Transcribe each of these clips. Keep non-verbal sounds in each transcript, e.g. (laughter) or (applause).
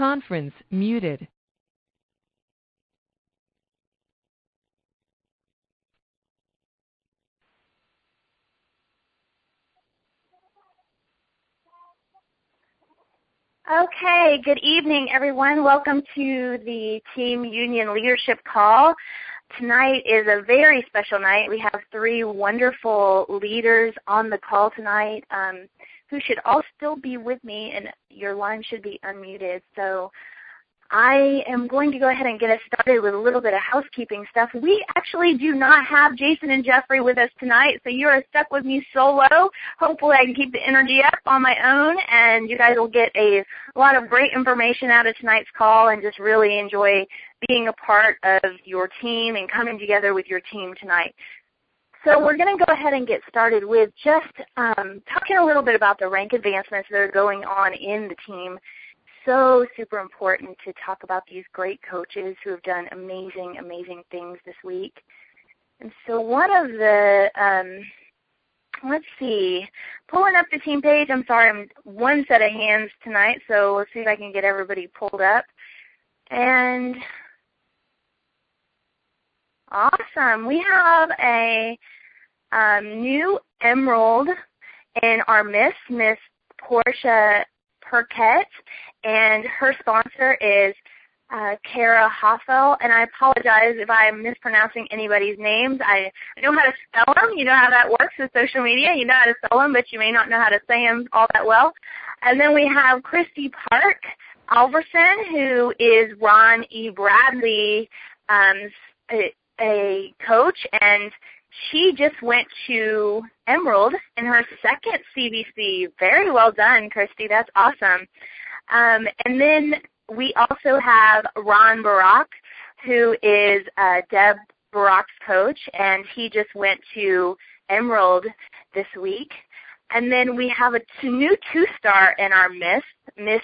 Conference muted. Okay, good evening everyone. Welcome to the Team Union Leadership Call. Tonight is a very special night. We have three wonderful leaders on the call tonight um, who should all still be with me and your line should be unmuted. So I am going to go ahead and get us started with a little bit of housekeeping stuff. We actually do not have Jason and Jeffrey with us tonight, so you are stuck with me solo. Hopefully I can keep the energy up on my own and you guys will get a lot of great information out of tonight's call and just really enjoy being a part of your team and coming together with your team tonight. So we're going to go ahead and get started with just um, talking a little bit about the rank advancements that are going on in the team so super important to talk about these great coaches who have done amazing, amazing things this week. And so one of the, um, let's see, pulling up the team page. I'm sorry, I'm one set of hands tonight, so let's see if I can get everybody pulled up. And awesome, we have a um, new emerald in our Miss, Miss Portia Perquette, and her sponsor is uh, Kara Hoffel, and I apologize if I'm mispronouncing anybody's names. I, I know how to spell them. You know how that works with social media. You know how to spell them, but you may not know how to say them all that well. And then we have Christy Park Alverson, who is Ron E. Bradley, um, a, a coach, and she just went to Emerald in her second CBC. Very well done, Christy. That's awesome. Um, and then we also have Ron Barak, who is uh, Deb Barak's coach, and he just went to Emerald this week. And then we have a new two-star in our Miss, Miss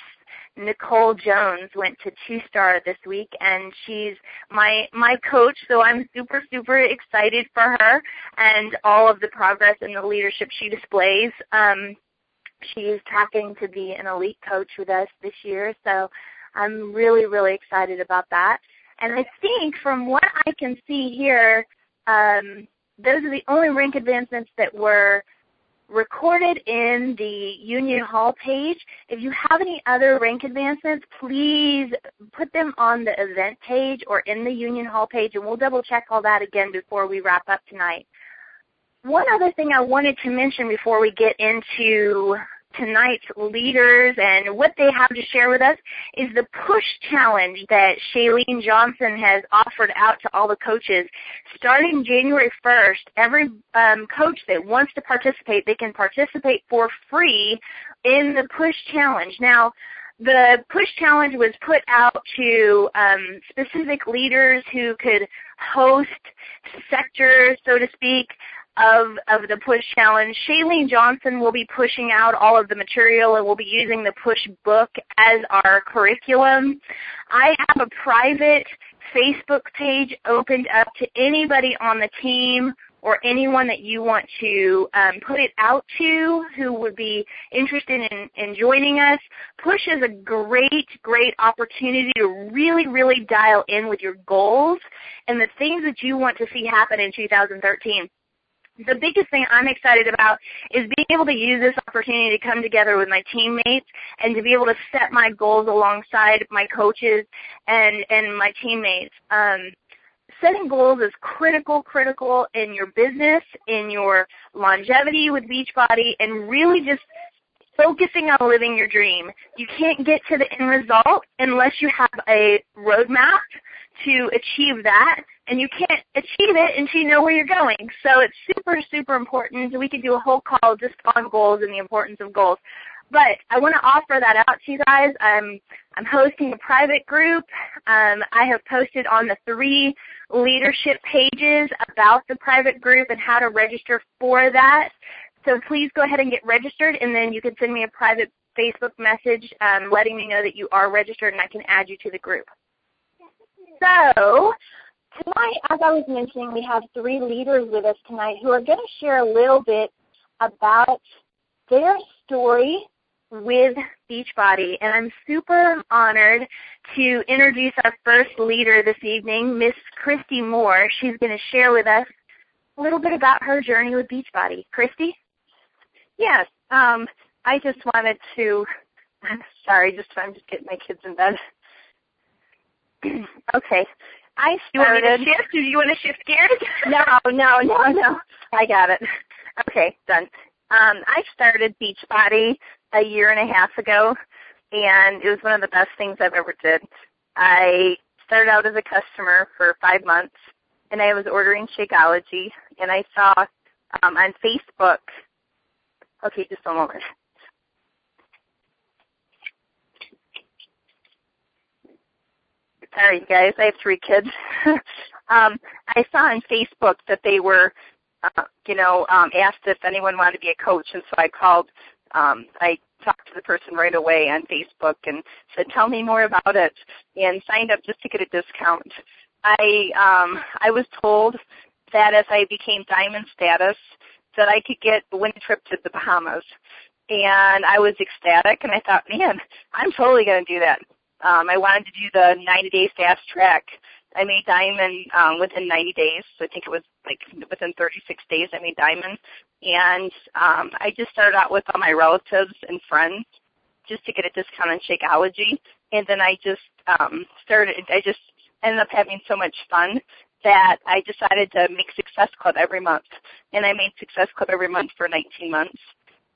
Nicole Jones went to two star this week and she's my my coach so I'm super super excited for her and all of the progress and the leadership she displays. Um she is tracking to be an elite coach with us this year so I'm really really excited about that. And I think from what I can see here um those are the only rank advancements that were recorded in the Union Hall page. If you have any other rank advancements, please put them on the event page or in the Union Hall page, and we'll double check all that again before we wrap up tonight. One other thing I wanted to mention before we get into tonight's leaders and what they have to share with us is the push challenge that Chalene Johnson has offered out to all the coaches. Starting January 1st, every um, coach that wants to participate, they can participate for free in the push challenge. Now, the push challenge was put out to um, specific leaders who could host sectors, so to speak, of, of the push challenge. Chalene Johnson will be pushing out all of the material and we'll be using the push book as our curriculum. I have a private Facebook page opened up to anybody on the team or anyone that you want to um, put it out to who would be interested in, in joining us. Push is a great, great opportunity to really, really dial in with your goals and the things that you want to see happen in 2013 the biggest thing I'm excited about is being able to use this opportunity to come together with my teammates and to be able to set my goals alongside my coaches and, and my teammates. Um, setting goals is critical, critical in your business, in your longevity with Beachbody, and really just focusing on living your dream. You can't get to the end result unless you have a roadmap to achieve that and you can't achieve it until you know where you're going. So it's super, super important. We could do a whole call just on goals and the importance of goals. But I want to offer that out to you guys. I'm I'm hosting a private group. Um, I have posted on the three leadership pages about the private group and how to register for that. So please go ahead and get registered, and then you can send me a private Facebook message um, letting me know that you are registered, and I can add you to the group. So tonight, as I was mentioning, we have three leaders with us tonight who are going to share a little bit about their story with Beachbody, and I'm super honored to introduce our first leader this evening, Miss Christy Moore. She's going to share with us a little bit about her journey with Beachbody. Christy? Yes, um, I just wanted to. (laughs) Sorry, just I'm just getting my kids in bed. (clears throat) okay, I started. You want me to shift? Do you want to shift gears? (laughs) no, no, no, no. I got it. Okay, done. Um, I started Beachbody a year and a half ago, and it was one of the best things I've ever did. I started out as a customer for five months, and I was ordering Shakeology, and I saw um, on Facebook. Okay, just a moment. Sorry, guys. I have three kids. (laughs) um, I saw on Facebook that they were, uh, you know, um, asked if anyone wanted to be a coach, and so I called. Um, I talked to the person right away on Facebook and said, "Tell me more about it," and signed up just to get a discount. I um, I was told that as I became diamond status, that I could get a winter trip to the Bahamas, and I was ecstatic. And I thought, man, I'm totally going to do that. Um, I wanted to do the 90 days fast track. I made diamond um, within 90 days. So I think it was like within 36 days I made diamond. And um, I just started out with all my relatives and friends just to get a discount on Shakeology. And then I just um, started, I just ended up having so much fun that I decided to make Success Club every month. And I made Success Club every month for 19 months.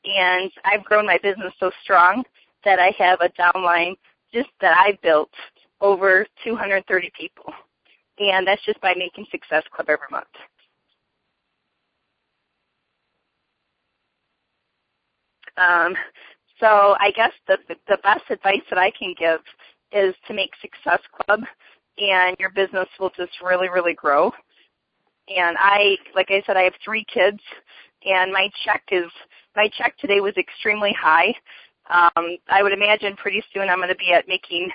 And I've grown my business so strong that I have a downline just that I built over 230 people. And that's just by making Success Club every month. Um, so I guess the, the best advice that I can give is to make Success Club and your business will just really, really grow. And I, like I said, I have three kids and my check is, my check today was extremely high um, I would imagine pretty soon I'm going to be at making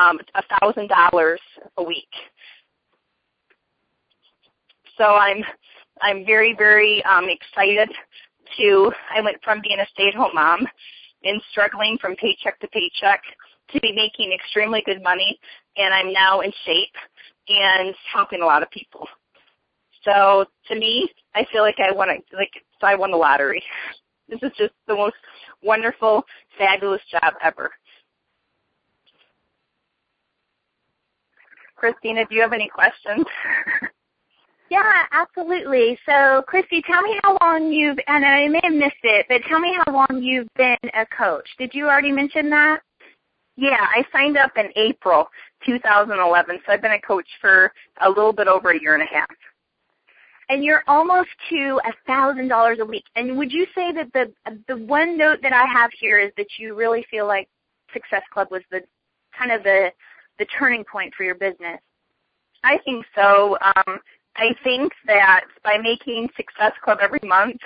um, a thousand dollars a week. So I'm I'm very very um, excited to. I went from being a stay-at-home mom and struggling from paycheck to paycheck to be making extremely good money, and I'm now in shape and helping a lot of people. So to me, I feel like I won a, like so I won the lottery. This is just the most wonderful, fabulous job ever. Christina, do you have any questions? (laughs) yeah, absolutely. So, Christy, tell me how long you've, and I may have missed it, but tell me how long you've been a coach. Did you already mention that? Yeah, I signed up in April 2011, so I've been a coach for a little bit over a year and a half and you're almost to a thousand dollars a week. And would you say that the the one note that I have here is that you really feel like Success Club was the kind of the the turning point for your business? I think so. Um, I think that by making Success Club every month,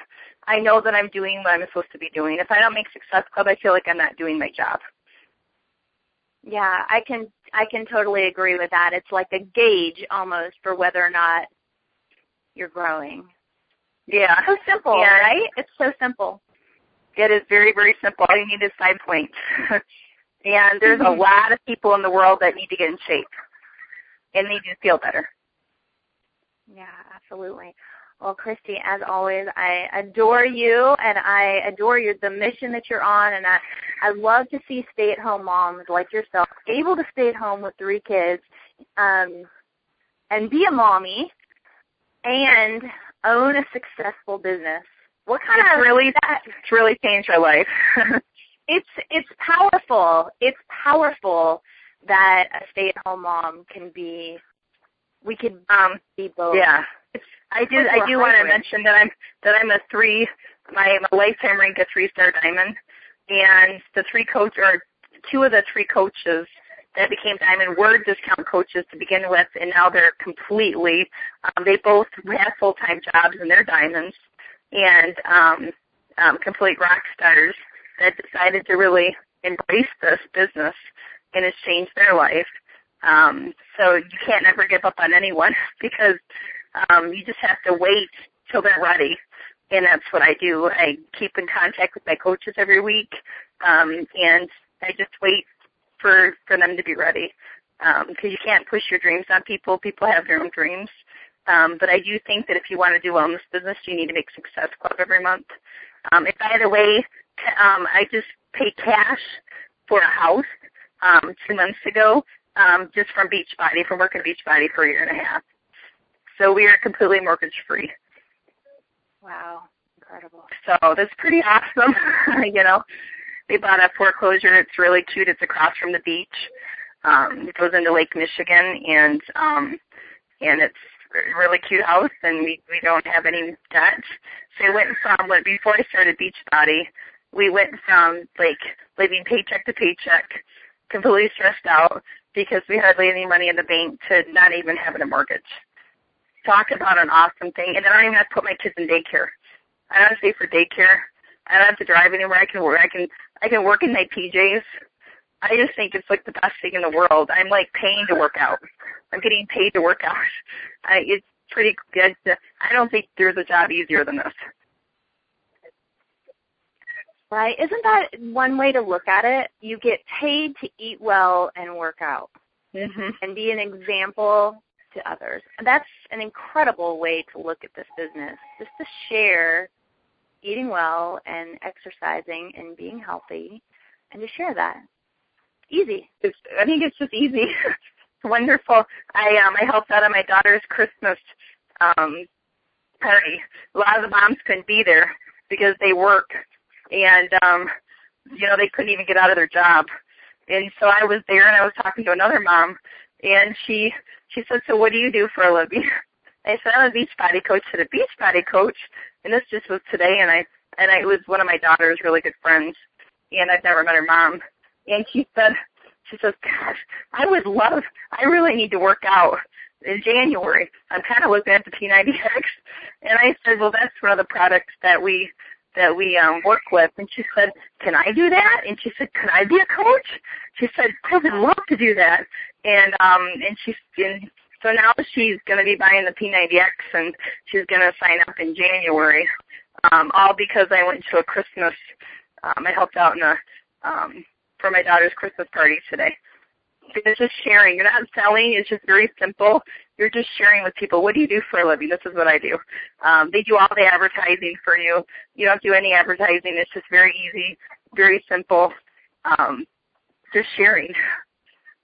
I know that I'm doing what I'm supposed to be doing. If I don't make Success Club, I feel like I'm not doing my job. Yeah, I can I can totally agree with that. It's like a gauge almost for whether or not you're growing. Yeah. It's so simple, yeah. right? It's so simple. It is very, very simple. All you need is five points. (laughs) and there's mm-hmm. a lot of people in the world that need to get in shape and need to feel better. Yeah, absolutely. Well, Christy, as always, I adore you and I adore you, the mission that you're on and I, I love to see stay-at-home moms like yourself able to stay at home with three kids um, and be a mommy and own a successful business. What kind it's of really that? It's really changed my life. (laughs) it's it's powerful. It's powerful that a stay-at-home mom can be. We could um be both. Yeah. It's, I do. I do want to mention that I'm that I'm a three. My, my lifetime rank a three-star diamond, and the three coach or two of the three coaches that became Diamond were discount coaches to begin with, and now they're completely. Um, they both have full time jobs and they're diamonds, and um, um, complete rock stars that decided to really embrace this business, and it's changed their life. Um, so you can't ever give up on anyone (laughs) because um, you just have to wait till they're ready. and that's what I do. I keep in contact with my coaches every week, um, and I just wait for for them to be ready because um, you can't push your dreams on people. People have their own dreams. Um, but I do think that if you want to do wellness business, you need to make Success Club every month. Um, and by the way, um, I just paid cash for a house um, two months ago, um, just from Beachbody, from working at Beachbody for a year and a half. So we are completely mortgage free. Wow, incredible. So that's pretty awesome. (laughs) you know, they bought a foreclosure. It's really cute. It's across from the beach. Um, it goes into Lake Michigan, and um, and it's a really cute house, and we we don't have any debt. So we went from when before I started Beachbody, we went from like living paycheck to paycheck, completely stressed out because we hardly any money in the bank to not even having a mortgage. Talk about an awesome thing, and I don't even have to put my kids in daycare. I don't have to pay for daycare. I don't have to drive anywhere. I can work. I can I can work in my PJs. I just think it's like the best thing in the world. I'm like paying to work out. I'm getting paid to work out. I, it's pretty good. To, I don't think there's a job easier than this. Right? Isn't that one way to look at it? You get paid to eat well and work out, mm-hmm. and be an example to others. And that's an incredible way to look at this business. Just to share eating well and exercising and being healthy, and to share that. Easy. It's, I think it's just easy. (laughs) it's wonderful. I um I helped out at my daughter's Christmas um party. A lot of the moms couldn't be there because they work and um you know they couldn't even get out of their job. And so I was there and I was talking to another mom and she she said, So what do you do for a living? (laughs) I said, I'm a beach body coach to the beach body coach and this just was today and I and I, it was one of my daughter's really good friends and I've never met her mom and she said, she says, gosh, I would love, I really need to work out in January. I'm kind of looking at the P90X. And I said, well, that's one of the products that we, that we um, work with. And she said, can I do that? And she said, can I be a coach? She said, I would love to do that. And, um, and she's, and so now she's going to be buying the P90X and she's going to sign up in January. Um, all because I went to a Christmas, um, I helped out in a, um, for my daughter's Christmas party today. It's just sharing. You're not selling. It's just very simple. You're just sharing with people. What do you do for a living? This is what I do. Um, they do all the advertising for you. You don't do any advertising. It's just very easy, very simple. Um, just sharing.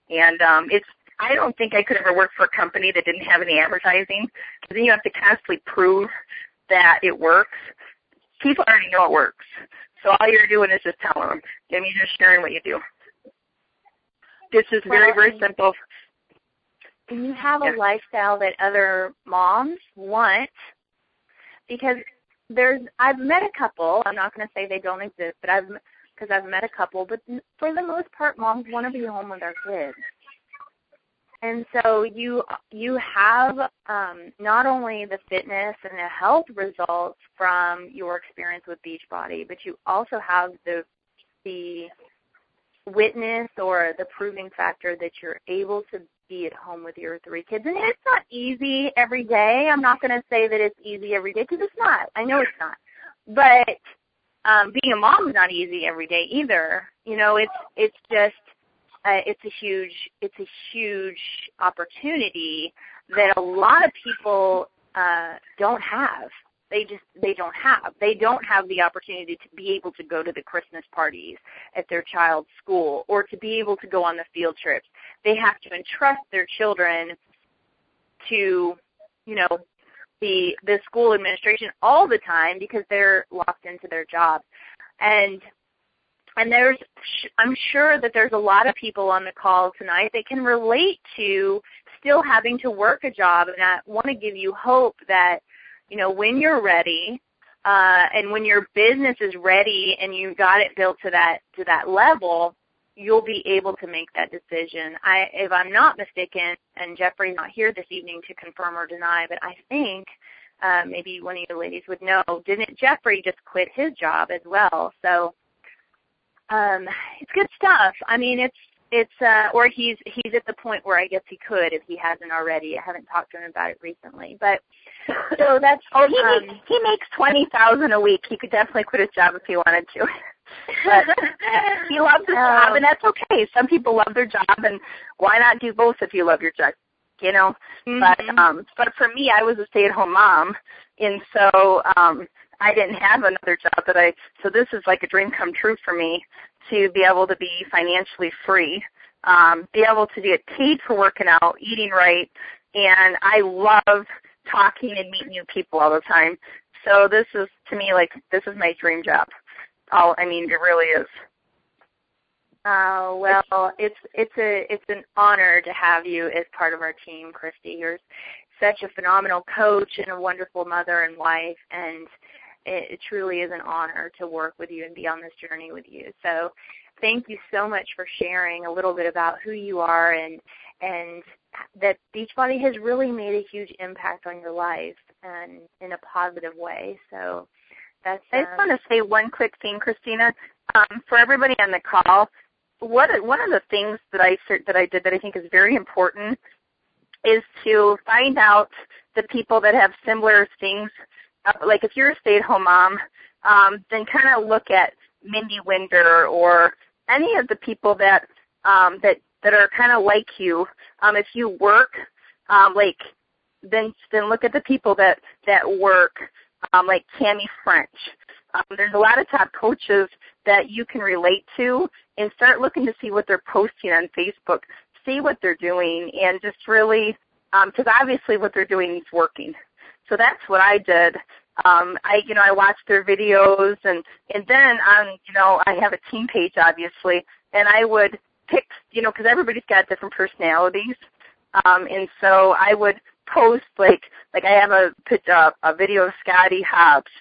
And um, it's. I don't think I could ever work for a company that didn't have any advertising because then you have to constantly prove that it works. People already know it works. So all you're doing is just telling them. I mean, you're just sharing what you do. This is very, very simple. And you have a lifestyle that other moms want because there's I've met a couple. I'm not going to say they don't exist, but I've because I've met a couple. But for the most part, moms want to be home with their kids and so you you have um, not only the fitness and the health results from your experience with Beachbody, but you also have the the witness or the proving factor that you're able to be at home with your three kids. And it's not easy every day. I'm not going to say that it's easy every day because it's not. I know it's not. But um, being a mom is not easy every day either. You know, it's it's just uh, it's a huge it's a huge opportunity that a lot of people uh, don't have. They just they don't have. They don't have the opportunity to be able to go to the Christmas parties at their child's school or to be able to go on the field trips. They have to entrust their children to, you know, the the school administration all the time because they're locked into their jobs. And and there's i'm sure that there's a lot of people on the call tonight that can relate to still having to work a job. And i want to give you hope that you know when you're ready uh, and when your business is ready and you got it built to that to that level you'll be able to make that decision. I if i'm not mistaken and jeffrey's not here this evening to confirm or deny but i think uh, maybe one of you ladies would know didn't jeffrey just quit his job as well? So um, it's good stuff. I mean, it's it's uh or he's he's at the point where I guess he could if he hasn't already. I haven't talked to him about it recently, but (laughs) so that's oh he um, makes, he makes twenty thousand a week. He could definitely quit his job if he wanted to. (laughs) but (laughs) he loves his um, job, and that's okay. Some people love their job, and why not do both if you love your job? You know, mm-hmm. but um, but for me, I was a stay-at-home mom, and so um, I didn't have another job that I. So this is like a dream come true for me to be able to be financially free, um, be able to get paid for working out, eating right, and I love talking and meeting new people all the time. So this is to me like this is my dream job. Oh, I mean, it really is. Oh well, it's it's a it's an honor to have you as part of our team, Christy. You're such a phenomenal coach and a wonderful mother and wife, and it, it truly is an honor to work with you and be on this journey with you. So, thank you so much for sharing a little bit about who you are and and that Beachbody has really made a huge impact on your life and in a positive way. So that's, I just want to say one quick thing, Christina. Um, for everybody on the call, what one of the things that I that I did that I think is very important is to find out the people that have similar things. Uh, like if you're a stay-at-home mom, um, then kind of look at Mindy Winder or any of the people that um, that that are kind of like you. Um, if you work, um, like then then look at the people that that work um, like Tammy French. Um, there's a lot of top coaches that you can relate to and start looking to see what they're posting on Facebook, see what they're doing, and just really, because um, obviously what they're doing is working. So that's what I did. Um, I, you know, I watched their videos, and and then on, you know, I have a team page obviously, and I would pick, you know, because everybody's got different personalities, um, and so I would post like like I have a uh, a video of Scotty Hobbs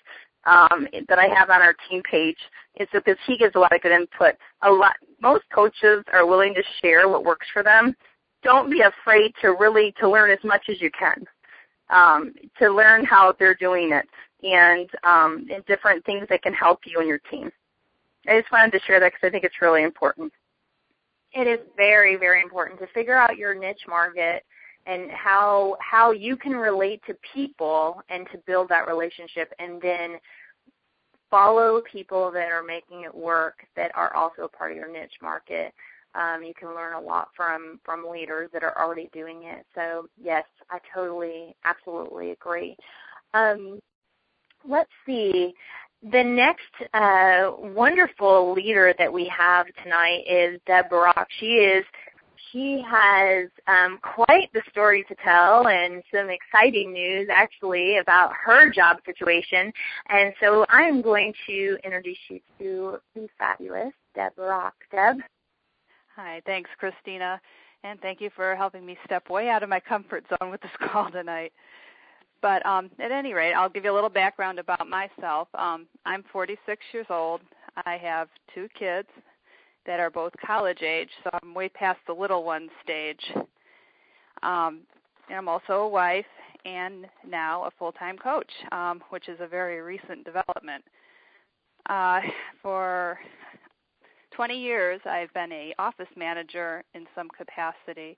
um, that I have on our team page. It's because he gives a lot of good input. A lot most coaches are willing to share what works for them. Don't be afraid to really to learn as much as you can. Um, to learn how they're doing it and um, and different things that can help you and your team. I just wanted to share that because I think it's really important. It is very, very important to figure out your niche market and how how you can relate to people and to build that relationship and then follow people that are making it work that are also part of your niche market. Um, you can learn a lot from from leaders that are already doing it. So yes, I totally, absolutely agree. Um, let's see. The next uh, wonderful leader that we have tonight is Deb Barak. She is she has um, quite the story to tell and some exciting news actually about her job situation. And so I'm going to introduce you to the fabulous Deb Barak. Deb? Hi, thanks Christina. And thank you for helping me step way out of my comfort zone with this (laughs) call tonight. But um, at any rate, I'll give you a little background about myself. Um, I'm 46 years old. I have two kids that are both college age, so I'm way past the little one stage. Um, and I'm also a wife and now a full-time coach, um, which is a very recent development. Uh, for 20 years, I've been a office manager in some capacity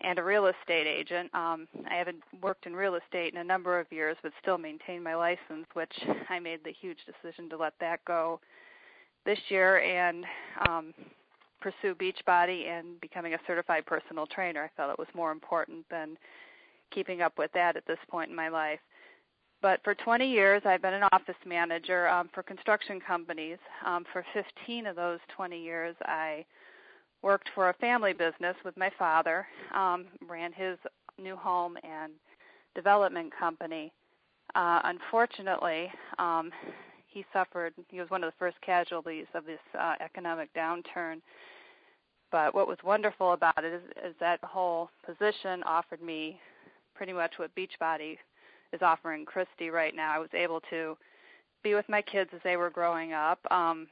and a real estate agent. Um, I haven't worked in real estate in a number of years, but still maintain my license, which I made the huge decision to let that go this year and um, pursue Beachbody and becoming a certified personal trainer. I felt it was more important than keeping up with that at this point in my life. But for 20 years, I've been an office manager um, for construction companies. Um, for 15 of those 20 years, I worked for a family business with my father, um, ran his new home and development company. Uh, unfortunately, um, he suffered. He was one of the first casualties of this uh, economic downturn. But what was wonderful about it is, is that whole position offered me pretty much what Beachbody is offering Christy right now. I was able to be with my kids as they were growing up, um,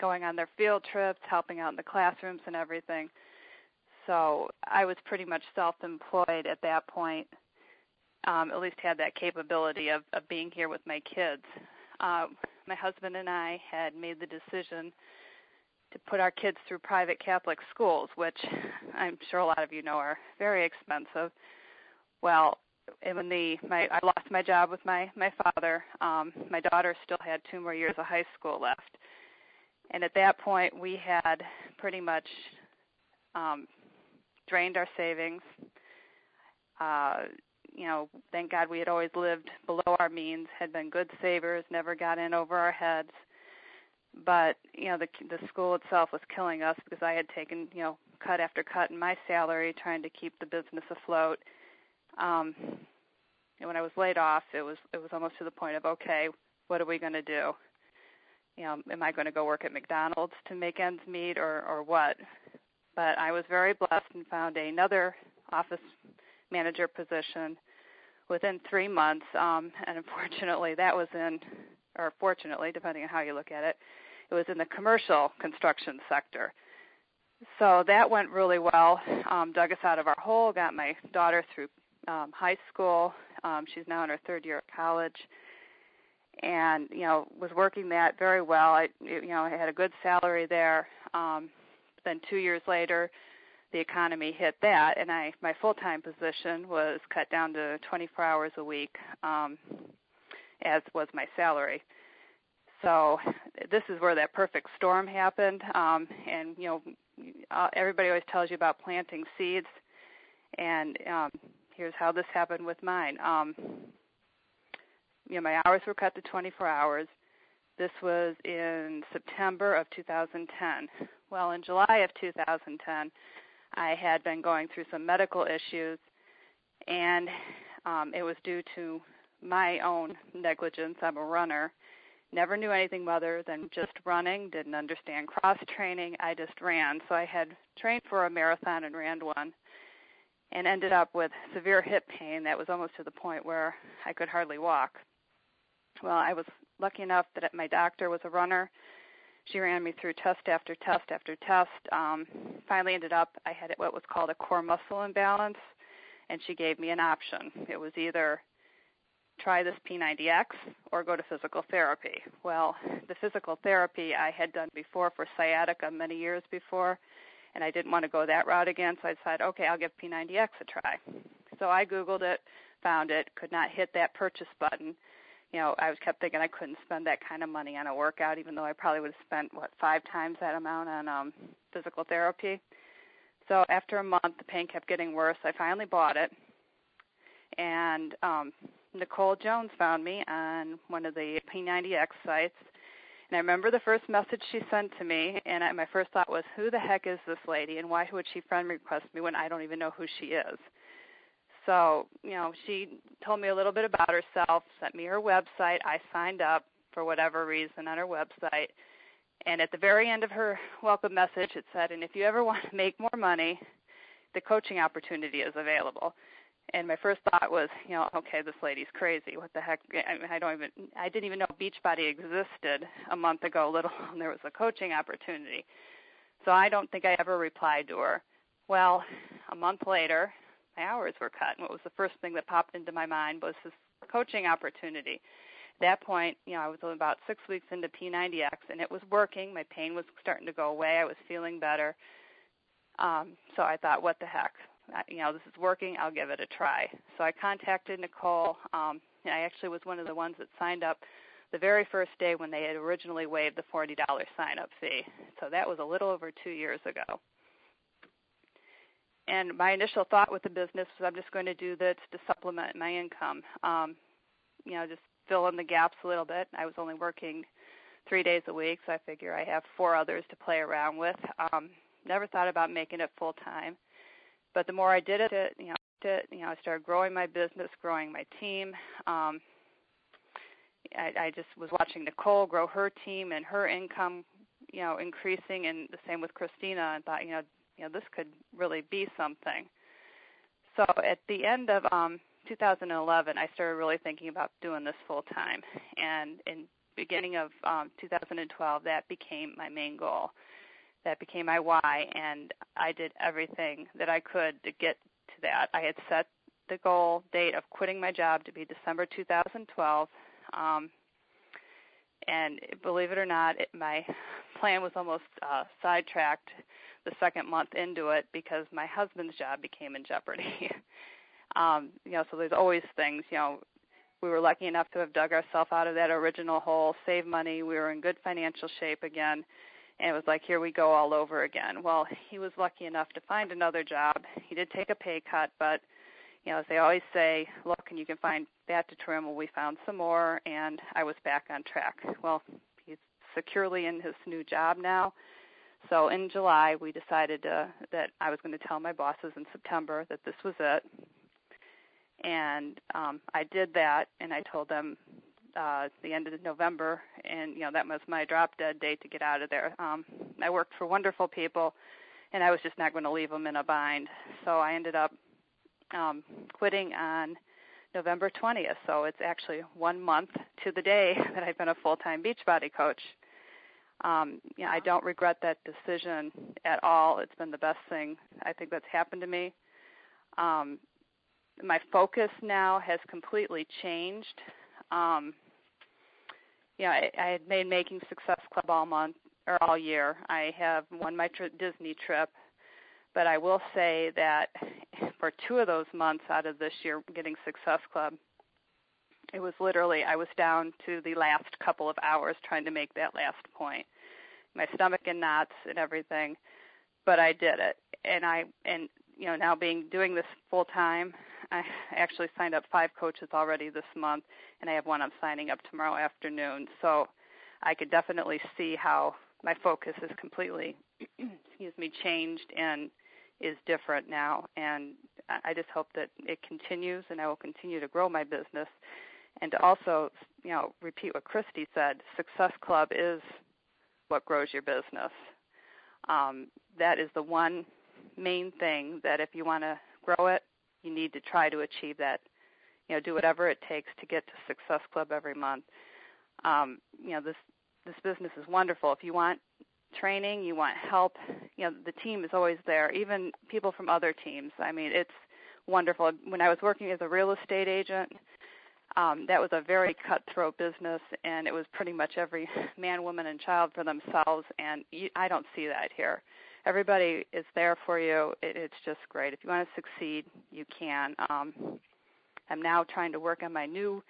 going on their field trips, helping out in the classrooms and everything. So I was pretty much self-employed at that point. Um, at least had that capability of, of being here with my kids uh, my husband and I had made the decision to put our kids through private Catholic schools, which I'm sure a lot of you know are very expensive. Well, when the my I lost my job with my my father, um, my daughter still had two more years of high school left, and at that point we had pretty much um, drained our savings. Uh, you know, thank God we had always lived below our means, had been good savers, never got in over our heads. But you know, the the school itself was killing us because I had taken you know cut after cut in my salary trying to keep the business afloat. Um, and when I was laid off, it was it was almost to the point of okay, what are we going to do? You know, am I going to go work at McDonald's to make ends meet, or or what? But I was very blessed and found another office manager position within three months. Um, and unfortunately, that was in, or fortunately, depending on how you look at it, it was in the commercial construction sector. So that went really well. Um, dug us out of our hole. Got my daughter through um, high school. Um, she's now in her third year of college, and you know was working that very well. I you know I had a good salary there. Um, then two years later, the economy hit that, and I my full time position was cut down to 24 hours a week, um, as was my salary. So this is where that perfect storm happened, um, and you know uh, everybody always tells you about planting seeds, and um, here's how this happened with mine. Um, you know my hours were cut to 24 hours. This was in September of 2010. Well, in July of 2010, I had been going through some medical issues, and um, it was due to my own negligence. I'm a runner. Never knew anything other than just running, didn't understand cross training. I just ran. So I had trained for a marathon and ran one and ended up with severe hip pain that was almost to the point where I could hardly walk. Well, I was lucky enough that my doctor was a runner she ran me through test after test after test. Um, finally, ended up I had what was called a core muscle imbalance, and she gave me an option. It was either try this P90X or go to physical therapy. Well, the physical therapy I had done before for sciatica many years before, and I didn't want to go that route again, so I decided, okay, I'll give P90X a try. So I Googled it, found it, could not hit that purchase button, you know, I was kept thinking I couldn't spend that kind of money on a workout, even though I probably would have spent what five times that amount on um, physical therapy. So after a month, the pain kept getting worse. I finally bought it, and um, Nicole Jones found me on one of the P90X sites. And I remember the first message she sent to me, and I, my first thought was, "Who the heck is this lady, and why would she friend request me when I don't even know who she is?" So, you know, she told me a little bit about herself, sent me her website. I signed up for whatever reason on her website. And at the very end of her welcome message, it said, and if you ever want to make more money, the coaching opportunity is available. And my first thought was, you know, okay, this lady's crazy. What the heck? I, mean, I don't even, I didn't even know Beachbody existed a month ago, (laughs) little and there was a coaching opportunity. So I don't think I ever replied to her. Well, a month later, my hours were cut. And what was the first thing that popped into my mind was this coaching opportunity. At that point, you know, I was about six weeks into P90X, and it was working. My pain was starting to go away. I was feeling better. Um, so I thought, what the heck? You know, this is working. I'll give it a try. So I contacted Nicole. Um, I actually was one of the ones that signed up the very first day when they had originally waived the $40 sign-up fee. So that was a little over two years ago and my initial thought with the business was I'm just going to do this to supplement my income. Um, you know, just fill in the gaps a little bit. I was only working three days a week, so I figure I have four others to play around with. Um, never thought about making it full time, but the more I did it, you know, it, you know, I started growing my business, growing my team. Um, I, I just was watching Nicole grow her team and her income, you know, increasing, and the same with Christina, and thought, you know, you know this could really be something. So at the end of um, 2011, I started really thinking about doing this full time, and in beginning of um, 2012, that became my main goal. That became my why, and I did everything that I could to get to that. I had set the goal date of quitting my job to be December 2012. Um, and believe it or not, it, my plan was almost uh, sidetracked the second month into it because my husband's job became in jeopardy. (laughs) um, you know, so there's always things. You know, we were lucky enough to have dug ourselves out of that original hole, save money. We were in good financial shape again, and it was like here we go all over again. Well, he was lucky enough to find another job. He did take a pay cut, but you know, as they always say, look, and you can find that to trim. Well, we found some more, and I was back on track. Well, he's securely in his new job now. So in July, we decided uh, that I was going to tell my bosses in September that this was it. And um, I did that, and I told them uh, the end of November, and you know that was my drop dead date to get out of there. Um, I worked for wonderful people, and I was just not going to leave them in a bind. So I ended up um, quitting on November 20th. So it's actually one month to the day (laughs) that I've been a full-time Beachbody coach. Um, you know, I don't regret that decision at all. It's been the best thing I think that's happened to me. Um, my focus now has completely changed. Um, you know, I, I had made Making Success Club all month or all year. I have won my tri- Disney trip but I will say that for two of those months out of this year getting Success Club, it was literally I was down to the last couple of hours trying to make that last point. My stomach in knots and everything, but I did it. And I and you know now being doing this full time, I (laughs) actually signed up five coaches already this month, and I have one I'm signing up tomorrow afternoon. So I could definitely see how my focus is completely (clears throat) excuse me changed and is different now. And I just hope that it continues and I will continue to grow my business. And to also you know repeat what Christy said success club is what grows your business. Um, that is the one main thing that if you want to grow it you need to try to achieve that you know do whatever it takes to get to success club every month um, you know this this business is wonderful if you want training, you want help, you know, the team is always there, even people from other teams. I mean, it's wonderful. When I was working as a real estate agent, um, that was a very cutthroat business, and it was pretty much every (laughs) man, woman, and child for themselves. And you, I don't see that here. Everybody is there for you. It, it's just great. If you want to succeed, you can. Um, I'm now trying to work on my new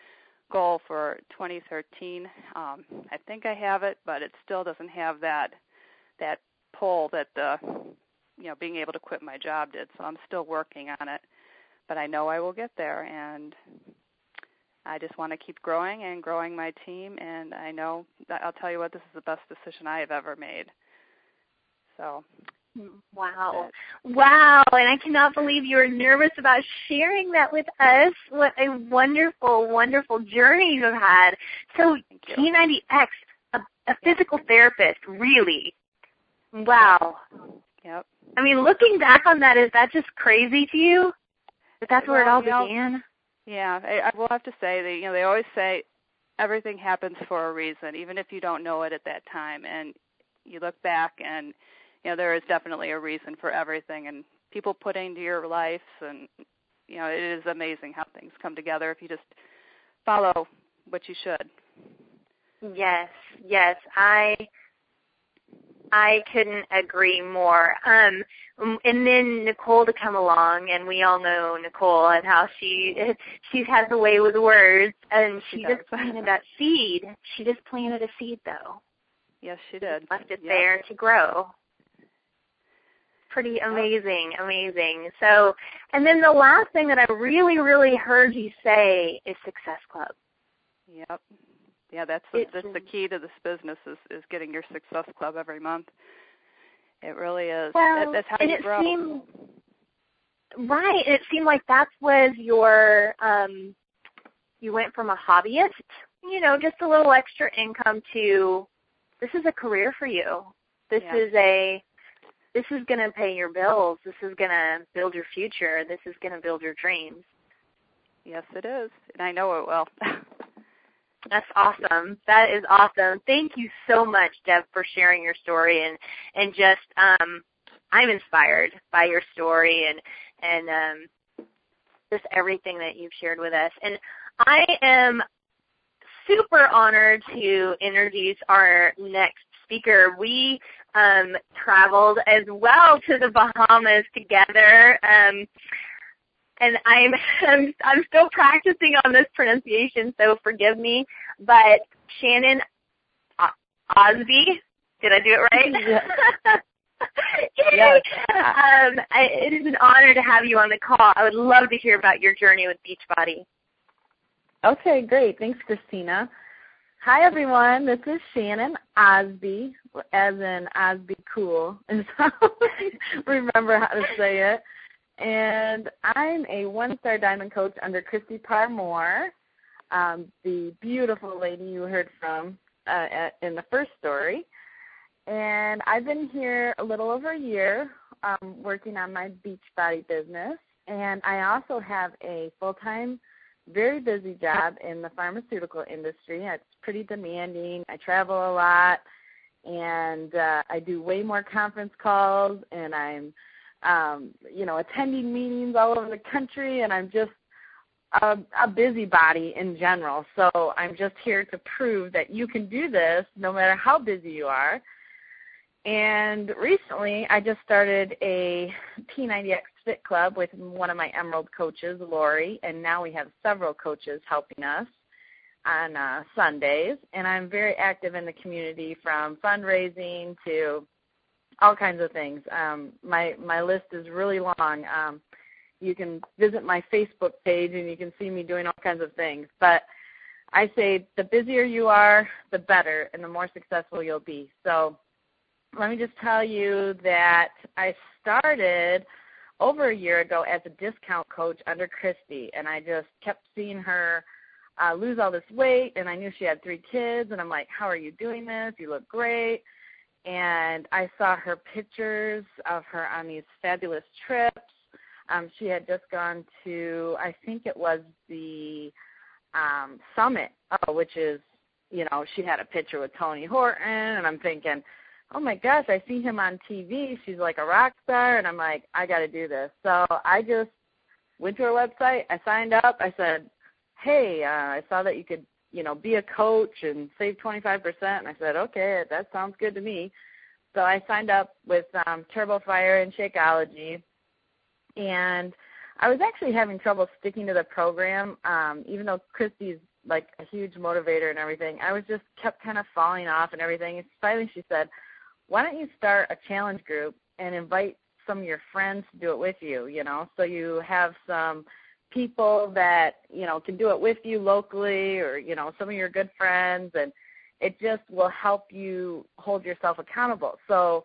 goal for 2013. Um, I think I have it, but it still doesn't have that that pull that the you know being able to quit my job did. So I'm still working on it, but I know I will get there, and I just want to keep growing and growing my team. And I know I'll tell you what, this is the best decision I have ever made. So. Wow. Wow. And I cannot believe you were nervous about sharing that with us. What a wonderful, wonderful journey you've had. So P90X, a, a physical therapist, really Wow. Yep. I mean, looking back on that, is that just crazy to you? That that's well, where it all know, began. Yeah, I, I will have to say that you know they always say everything happens for a reason, even if you don't know it at that time. And you look back, and you know there is definitely a reason for everything, and people put into your life, and you know it is amazing how things come together if you just follow what you should. Yes, yes, I I couldn't agree more. Um, and then Nicole to come along, and we all know Nicole and how she she has a way with words, and she, she just planted that seed. She just planted a seed, though. Yes, she did. Left it yep. there to grow. Pretty amazing, amazing. So, and then the last thing that I really, really heard you say is Success Club. Yep. Yeah, that's the, that's the key to this business is is getting your success club every month. It really is. Well, that, that's how and you it grow. Seemed, right. It seemed like that was your um you went from a hobbyist, you know, just a little extra income to this is a career for you. This yeah. is a this is going to pay your bills. This is going to build your future. This is going to build your dreams. Yes, it is. And I know it will. (laughs) That's awesome. That is awesome. Thank you so much, Deb, for sharing your story and and just um I'm inspired by your story and and um just everything that you've shared with us. And I am super honored to introduce our next speaker. We um, traveled as well to the Bahamas together. Um, and I'm, (laughs) I'm I'm still practicing on this pronunciation, so forgive me. But Shannon Ostby, did I do it right? (laughs) (laughs) yes. um, I, it is an honor to have you on the call. I would love to hear about your journey with Beachbody. Okay, great. Thanks, Christina. Hi, everyone. This is Shannon Ostby, as in Osby Cool, (laughs) is how remember how to say it. And I'm a one-star diamond coach under Christy Parmore, um, the beautiful lady you heard from uh, in the first story. And I've been here a little over a year um, working on my beach body business. And I also have a full-time, very busy job in the pharmaceutical industry. It's pretty demanding. I travel a lot, and uh, I do way more conference calls, and I'm, um, you know, attending meetings all over the country, and I'm just a, a busybody in general. So I'm just here to prove that you can do this no matter how busy you are and recently, I just started a P90X Fit Club with one of my Emerald coaches, Lori, and now we have several coaches helping us on uh, Sundays. And I'm very active in the community from fundraising to all kinds of things. Um, my my list is really long. Um, you can visit my Facebook page and you can see me doing all kinds of things. But I say the busier you are, the better, and the more successful you'll be. So let me just tell you that I started over a year ago as a discount coach under Christy, and I just kept seeing her uh, lose all this weight, and I knew she had three kids, and I'm like, how are you doing this? You look great. And I saw her pictures of her on these fabulous trips. Um, she had just gone to, I think it was the um, summit, oh, which is, you know, she had a picture with Tony Horton, and I'm thinking, oh my gosh, I see him on TV. She's like a rock star, and I'm like, I got to do this. So I just went to her website. I signed up. I said, hey, uh, I saw that you could, you know, be a coach and save 25%. And I said, okay, that sounds good to me. So I signed up with um, TurboFire and Shakeology, and I was actually having trouble sticking to the program, um, even though Christy's like a huge motivator and everything. I was just kept kind of falling off and everything. And finally, she said, why don't you start a challenge group and invite some of your friends to do it with you, you know, so you have some people that, you know, can do it with you locally or, you know, some of your good friends and it just will help you hold yourself accountable. So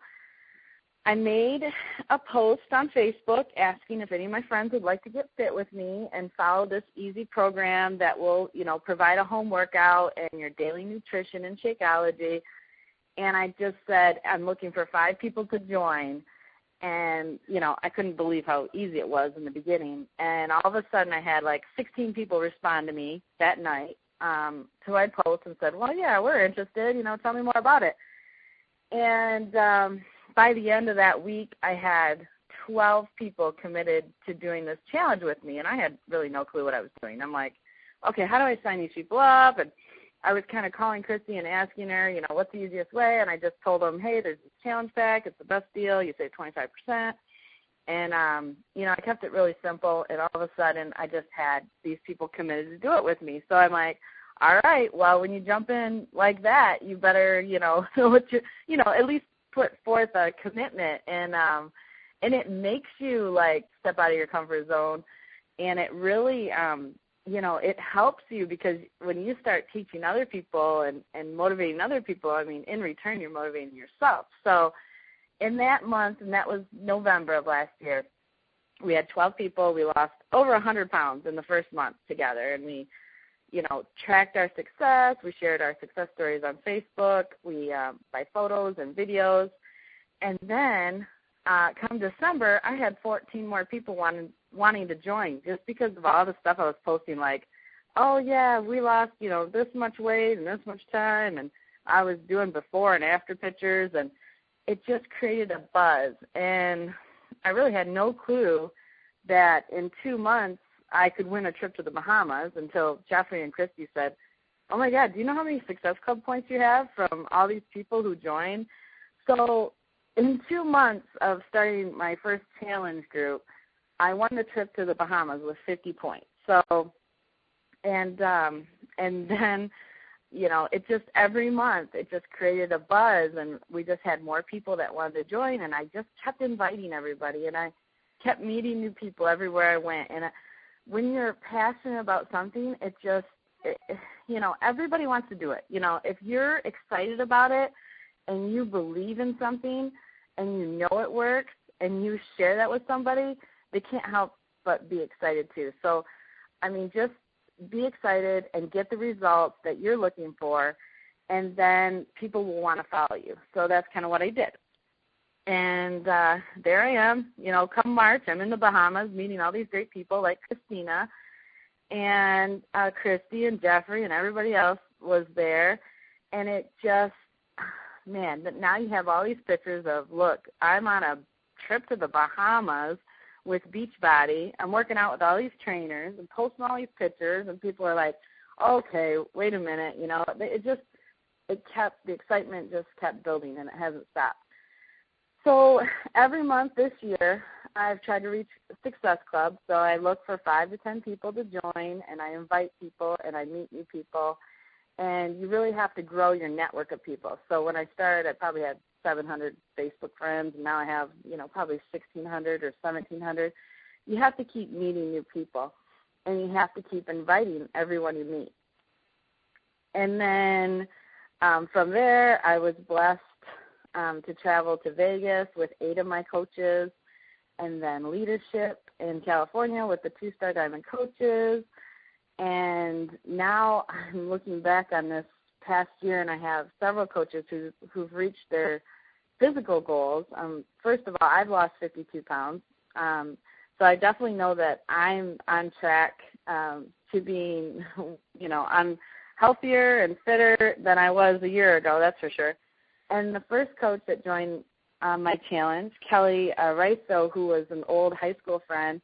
I made a post on Facebook asking if any of my friends would like to get fit with me and follow this easy program that will, you know, provide a home workout and your daily nutrition and Shakeology and I just said, I'm looking for five people to join. And, you know, I couldn't believe how easy it was in the beginning. And all of a sudden I had like 16 people respond to me that night. Um, so I post and said, well, yeah, we're interested. You know, tell me more about it. And um, by the end of that week, I had 12 people committed to doing this challenge with me. And I had really no clue what I was doing. I'm like, okay, how do I sign these people up? And I was kind of calling Christy and asking her, you know, what's the easiest way? And I just told them, hey, there's this challenge pack. It's the best deal. You save 25%. And, um, you know, I kept it really simple. And all of a sudden, I just had these people committed to do it with me. So I'm like, all right, well, when you jump in like that, you better, you know, (laughs) what you, you know, at least put forth a commitment. And, um, and it makes you like step out of your comfort zone. And it really, um, you know it helps you because when you start teaching other people and and motivating other people i mean in return you're motivating yourself. So in that month and that was november of last year we had 12 people. We lost over 100 pounds in the first month together. And we you know tracked our success. We shared our success stories on facebook. We um, by photos and videos. And then uh, come December, I had 14 more people wanting wanting to join just because of all the stuff I was posting. Like, oh yeah, we lost you know this much weight and this much time, and I was doing before and after pictures, and it just created a buzz. And I really had no clue that in two months I could win a trip to the Bahamas until Jeffrey and Christy said, oh my God, do you know how many Success Club points you have from all these people who join? So in two months of starting my first challenge group, I won the trip to the Bahamas with 50 points. So, and um, and (laughs) then, you know, it just every month it just created a buzz, and we just had more people that wanted to join, and I just kept inviting everybody, and I kept meeting new people everywhere I went, and I, when you're passionate about something, it just, it, you know, everybody wants to do it. You know, if you're excited about it and you believe in something and you know it works and you share that with somebody, they can't help but be excited too. So, I mean, just be excited and get the results that you're looking for, and then people will want to follow you. So that's kind of what I did. And uh, there I am, you know, come March, I'm in the Bahamas meeting all these great people like Christina and uh, Christy and Jeffrey and everybody else was there. And it just, man, now you have all these pictures of, look, I'm on a trip to the Bahamas with Beachbody. I'm working out with all these trainers and posting all these pictures, and people are like, okay, wait a minute, you know, it just, it kept, the excitement just kept building and it hasn't stopped. So every month this year, I've tried to reach Success Club. So I look for five to ten people to join, and I invite people, and I meet new people. And you really have to grow your network of people. So when I started, I probably had 700 Facebook friends, and now I have, you know, probably 1,600 or 1,700. You have to keep meeting new people, and you have to keep inviting everyone you meet. And then um, from there, I was blessed um, to travel to Vegas with eight of my coaches, and then leadership in California with the two star diamond coaches. And now I'm looking back on this past year, and I have several coaches who who've reached their physical goals. Um, first of all, I've lost 52 pounds, um, so I definitely know that I'm on track um, to being, (laughs) you know, I'm healthier and fitter than I was a year ago. That's for sure. And the first coach that joined um, my challenge, Kelly uh, Riso, who was an old high school friend,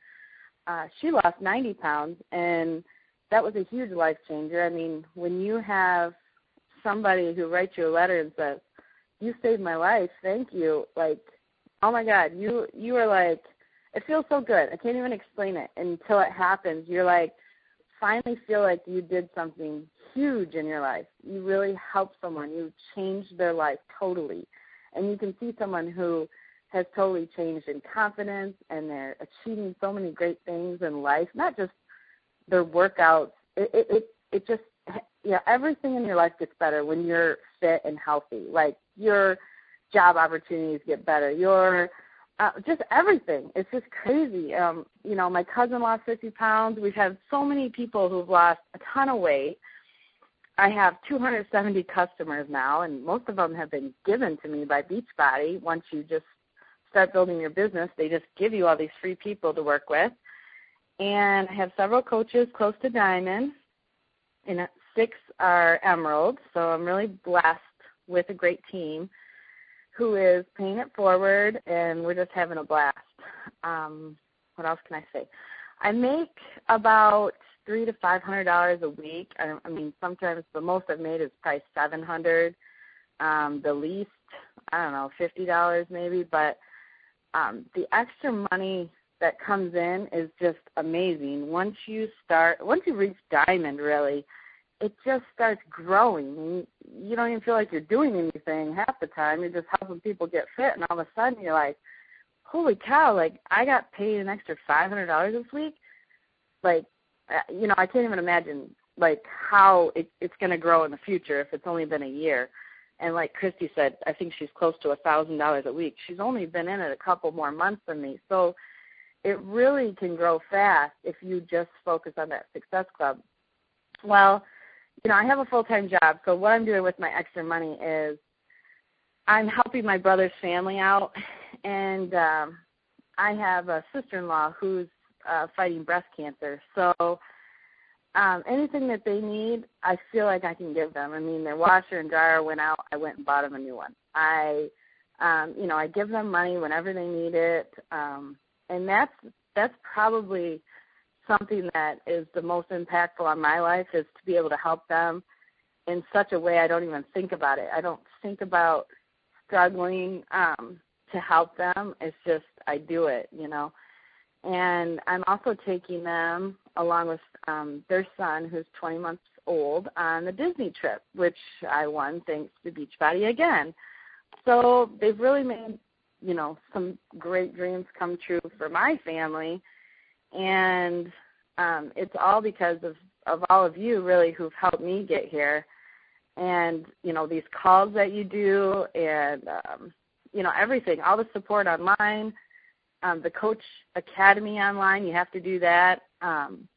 uh, she lost 90 pounds, and that was a huge life changer. I mean, when you have somebody who writes you a letter and says, "You saved my life, thank you," like, oh my God, you you are like, it feels so good. I can't even explain it until it happens. You're like, finally feel like you did something huge in your life. You really helped someone. You changed their life totally. And you can see someone who has totally changed in confidence and they're achieving so many great things in life, not just their workouts. It it it, it just yeah, everything in your life gets better when you're fit and healthy. Like your job opportunities get better. Your uh, just everything. It's just crazy. Um, you know, my cousin lost 50 pounds. We've had so many people who've lost a ton of weight. I have 270 customers now, and most of them have been given to me by Beachbody. Once you just start building your business, they just give you all these free people to work with. And I have several coaches close to Diamond, and six are Emerald. So I'm really blessed with a great team who is paying it forward, and we're just having a blast. Um, what else can I say? I make about three to five hundred dollars a week. I, I mean, sometimes the most I've made is probably seven hundred. Um, the least, I don't know, fifty dollars maybe. But um, the extra money that comes in is just amazing. Once you start, once you reach diamond, really, it just starts growing. You don't even feel like you're doing anything half the time. You're just helping people get fit, and all of a sudden you're like, "Holy cow! Like I got paid an extra five hundred dollars this week." Like, uh, you know, I can't even imagine like how it, it's going to grow in the future if it's only been a year. And like Christy said, I think she's close to a thousand dollars a week. She's only been in it a couple more months than me, so it really can grow fast if you just focus on that success club. Well, you know, I have a full time job, so what I'm doing with my extra money is I'm helping my brother's family out, and um, I have a sister in law who's uh, fighting breast cancer. So um, anything that they need, I feel like I can give them. I mean, their washer and dryer went out. I went and bought them a new one. I, um, you know, I give them money whenever they need it, um, and that's that's probably something that is the most impactful on my life is to be able to help them in such a way I don't even think about it. I don't think about struggling um, to help them. It's just I do it, you know. And I'm also taking them along with um, their son, who's 20 months old, on the Disney trip, which I won thanks to Beachbody again. So they've really made, you know, some great dreams come true for my family, and um, it's all because of of all of you really who've helped me get here. And you know these calls that you do and um, you know everything all the support online um, the coach academy online you have to do that um,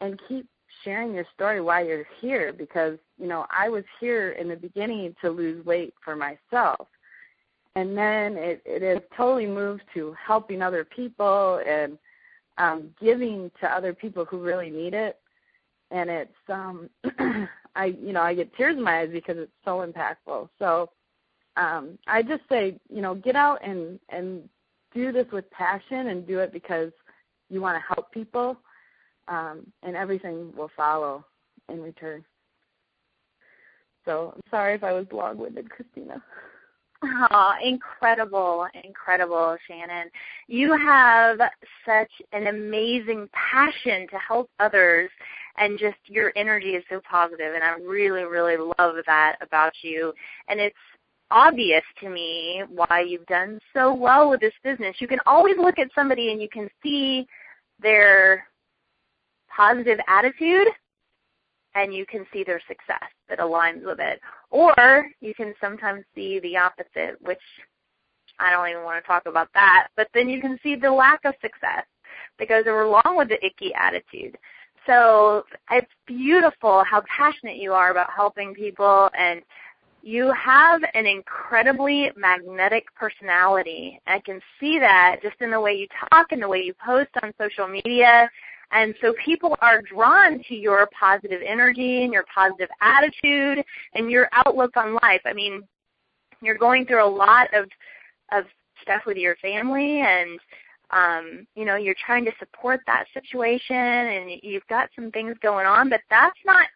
and keep sharing your story while you're here because you know i was here in the beginning to lose weight for myself and then it, it has totally moved to helping other people and um, giving to other people who really need it and it's um (clears throat) I you know I get tears in my eyes because it's so impactful. So um I just say you know get out and and do this with passion and do it because you want to help people um and everything will follow in return. So I'm sorry if I was long-winded, Christina. (laughs) Oh, incredible, incredible, Shannon. You have such an amazing passion to help others and just your energy is so positive and I really, really love that about you. And it's obvious to me why you've done so well with this business. You can always look at somebody and you can see their positive attitude and you can see their success that aligns with it. Or you can sometimes see the opposite, which I don't even want to talk about that, but then you can see the lack of success that goes along with the icky attitude. So it's beautiful how passionate you are about helping people and you have an incredibly magnetic personality. I can see that just in the way you talk and the way you post on social media. And so people are drawn to your positive energy and your positive attitude and your outlook on life. I mean, you're going through a lot of of stuff with your family and um, you know, you're trying to support that situation and you've got some things going on, but that's not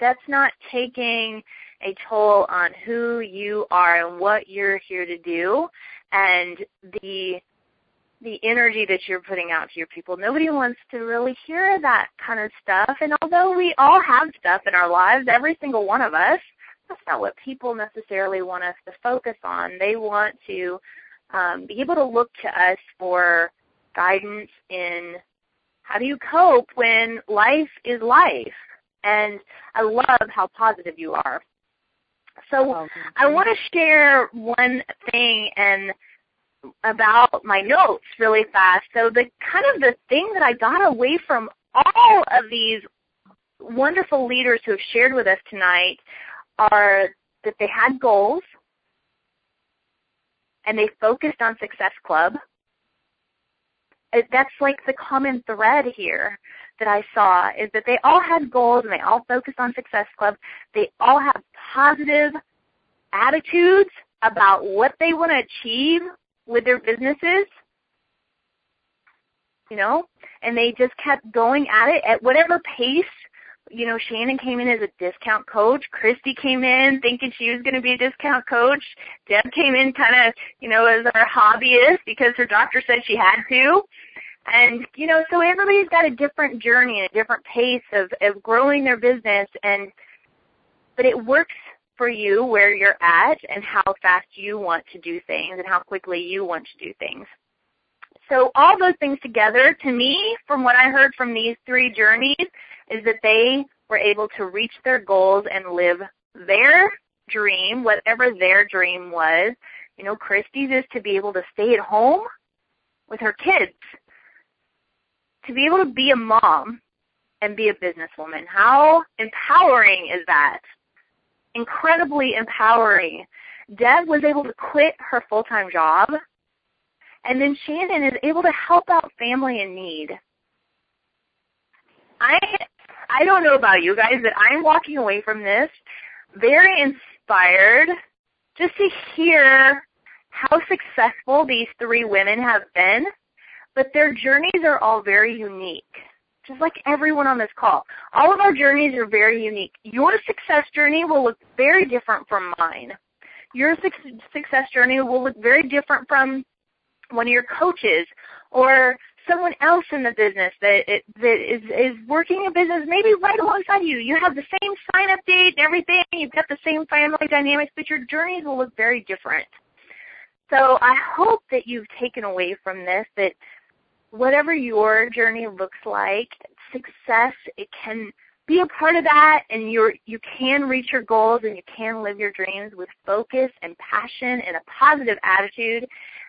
that's not taking a toll on who you are and what you're here to do and the the energy that you're putting out to your people. Nobody wants to really hear that kind of stuff. And although we all have stuff in our lives, every single one of us, that's not what people necessarily want us to focus on. They want to um, be able to look to us for guidance in how do you cope when life is life. And I love how positive you are. So oh, I want to share one thing and about my notes really fast. So the kind of the thing that I got away from all of these wonderful leaders who have shared with us tonight are that they had goals, and they focused on Success Club. It, that's like the common thread here that I saw is that they all had goals and they all focused on Success Club. They all have positive attitudes about what they want to achieve with their businesses. You know, and they just kept going at it at whatever pace you know, Shannon came in as a discount coach. Christy came in thinking she was going to be a discount coach. Deb came in kind of, you know, as our hobbyist because her doctor said she had to. And, you know, so everybody's got a different journey and a different pace of, of growing their business and, but it works for you where you're at and how fast you want to do things and how quickly you want to do things. So all those things together, to me, from what I heard from these three journeys, is that they were able to reach their goals and live their dream, whatever their dream was. You know, Christy's is to be able to stay at home with her kids, to be able to be a mom and be a businesswoman. How empowering is that? Incredibly empowering. Deb was able to quit her full-time job, and then Shannon is able to help out family in need. I I don't know about you guys, but I'm walking away from this very inspired just to hear how successful these three women have been, but their journeys are all very unique just like everyone on this call. All of our journeys are very unique. Your success journey will look very different from mine. Your success journey will look very different from one of your coaches or someone else in the business that it, that is is working a business maybe right alongside you. You have the same sign up date and everything. You've got the same family dynamics, but your journeys will look very different. So I hope that you've taken away from this that whatever your journey looks like, success it can be a part of that and you're you can reach your goals and you can live your dreams with focus and passion and a positive attitude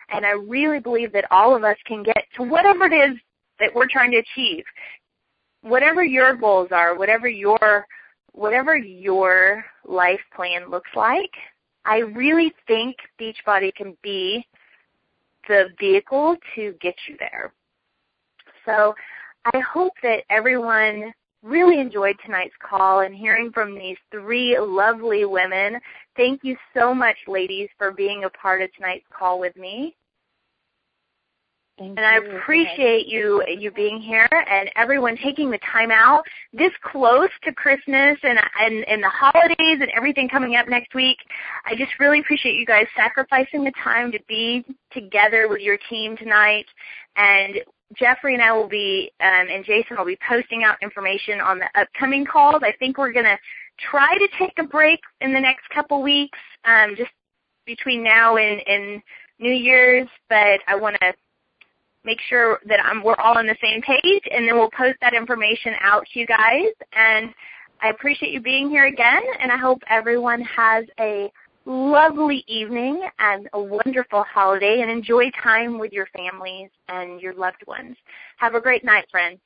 and I really believe that all of us can get to whatever it is that we're trying to achieve. Whatever your goals are, whatever your whatever your life plan looks like, I really think Beachbody can be the vehicle to get you there. So I hope that everyone really enjoyed tonight's call and hearing from these three lovely women. Thank you so much, ladies, for being a part of tonight's call with me. Thank and I appreciate you you being here and everyone taking the time out this close to Christmas and and and the holidays and everything coming up next week. I just really appreciate you guys sacrificing the time to be together with your team tonight. And Jeffrey and I will be um, and Jason will be posting out information on the upcoming calls. I think we're gonna try to take a break in the next couple weeks, um, just between now and, and New Year's, but I want to make sure that I'm, we're all on the same page, and then we'll post that information out to you guys. And I appreciate you being here again, and I hope everyone has a lovely evening and a wonderful holiday, and enjoy time with your families and your loved ones. Have a great night, friends.